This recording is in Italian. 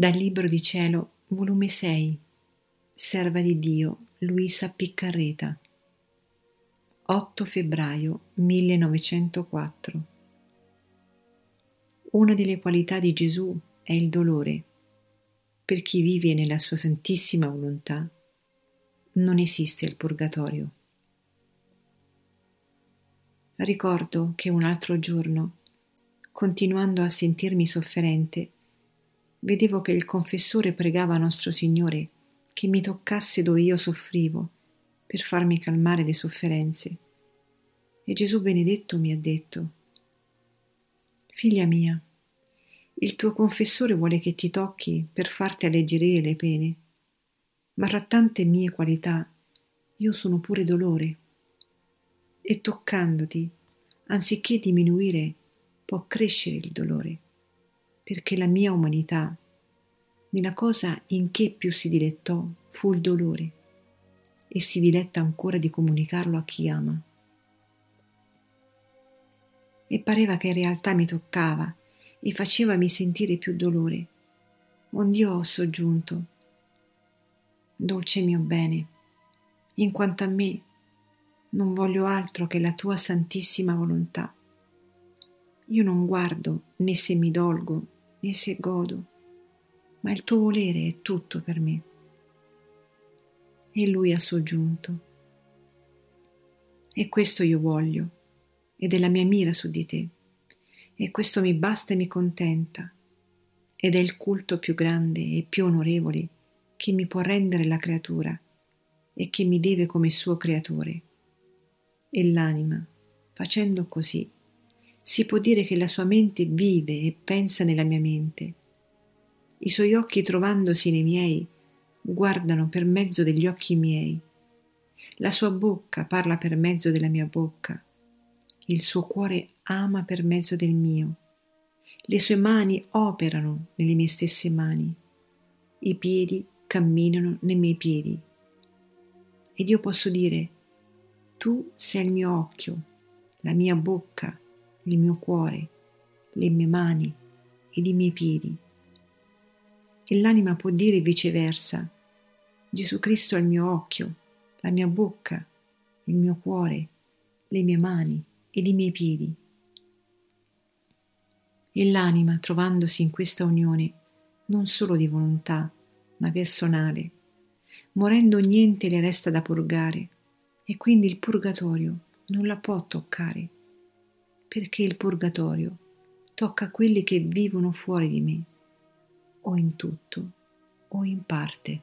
Dal Libro di Cielo, volume 6, Serva di Dio, Luisa Piccarreta, 8 febbraio 1904. Una delle qualità di Gesù è il dolore. Per chi vive nella sua santissima volontà, non esiste il purgatorio. Ricordo che un altro giorno, continuando a sentirmi sofferente, vedevo che il confessore pregava nostro Signore che mi toccasse dove io soffrivo per farmi calmare le sofferenze. E Gesù benedetto mi ha detto, Figlia mia, il tuo confessore vuole che ti tocchi per farti alleggerire le pene, ma tra tante mie qualità io sono pure dolore. E toccandoti, anziché diminuire, può crescere il dolore perché la mia umanità, nella cosa in che più si dilettò, fu il dolore, e si diletta ancora di comunicarlo a chi ama. E pareva che in realtà mi toccava e facevami sentire più dolore, ond'io ho soggiunto, dolce mio bene, in quanto a me non voglio altro che la tua santissima volontà. Io non guardo né se mi dolgo né se godo, ma il tuo volere è tutto per me. E lui ha soggiunto. E questo io voglio, ed è la mia mira su di te, e questo mi basta e mi contenta, ed è il culto più grande e più onorevole che mi può rendere la creatura e che mi deve come suo creatore. E l'anima, facendo così, si può dire che la sua mente vive e pensa nella mia mente. I suoi occhi trovandosi nei miei guardano per mezzo degli occhi miei. La sua bocca parla per mezzo della mia bocca. Il suo cuore ama per mezzo del mio. Le sue mani operano nelle mie stesse mani. I piedi camminano nei miei piedi. Ed io posso dire, tu sei il mio occhio, la mia bocca, il mio cuore, le mie mani ed i miei piedi. E l'anima può dire viceversa, Gesù Cristo è il mio occhio, la mia bocca, il mio cuore, le mie mani ed i miei piedi. E l'anima, trovandosi in questa unione, non solo di volontà, ma personale, morendo niente le resta da purgare, e quindi il purgatorio non la può toccare perché il purgatorio tocca quelli che vivono fuori di me, o in tutto o in parte.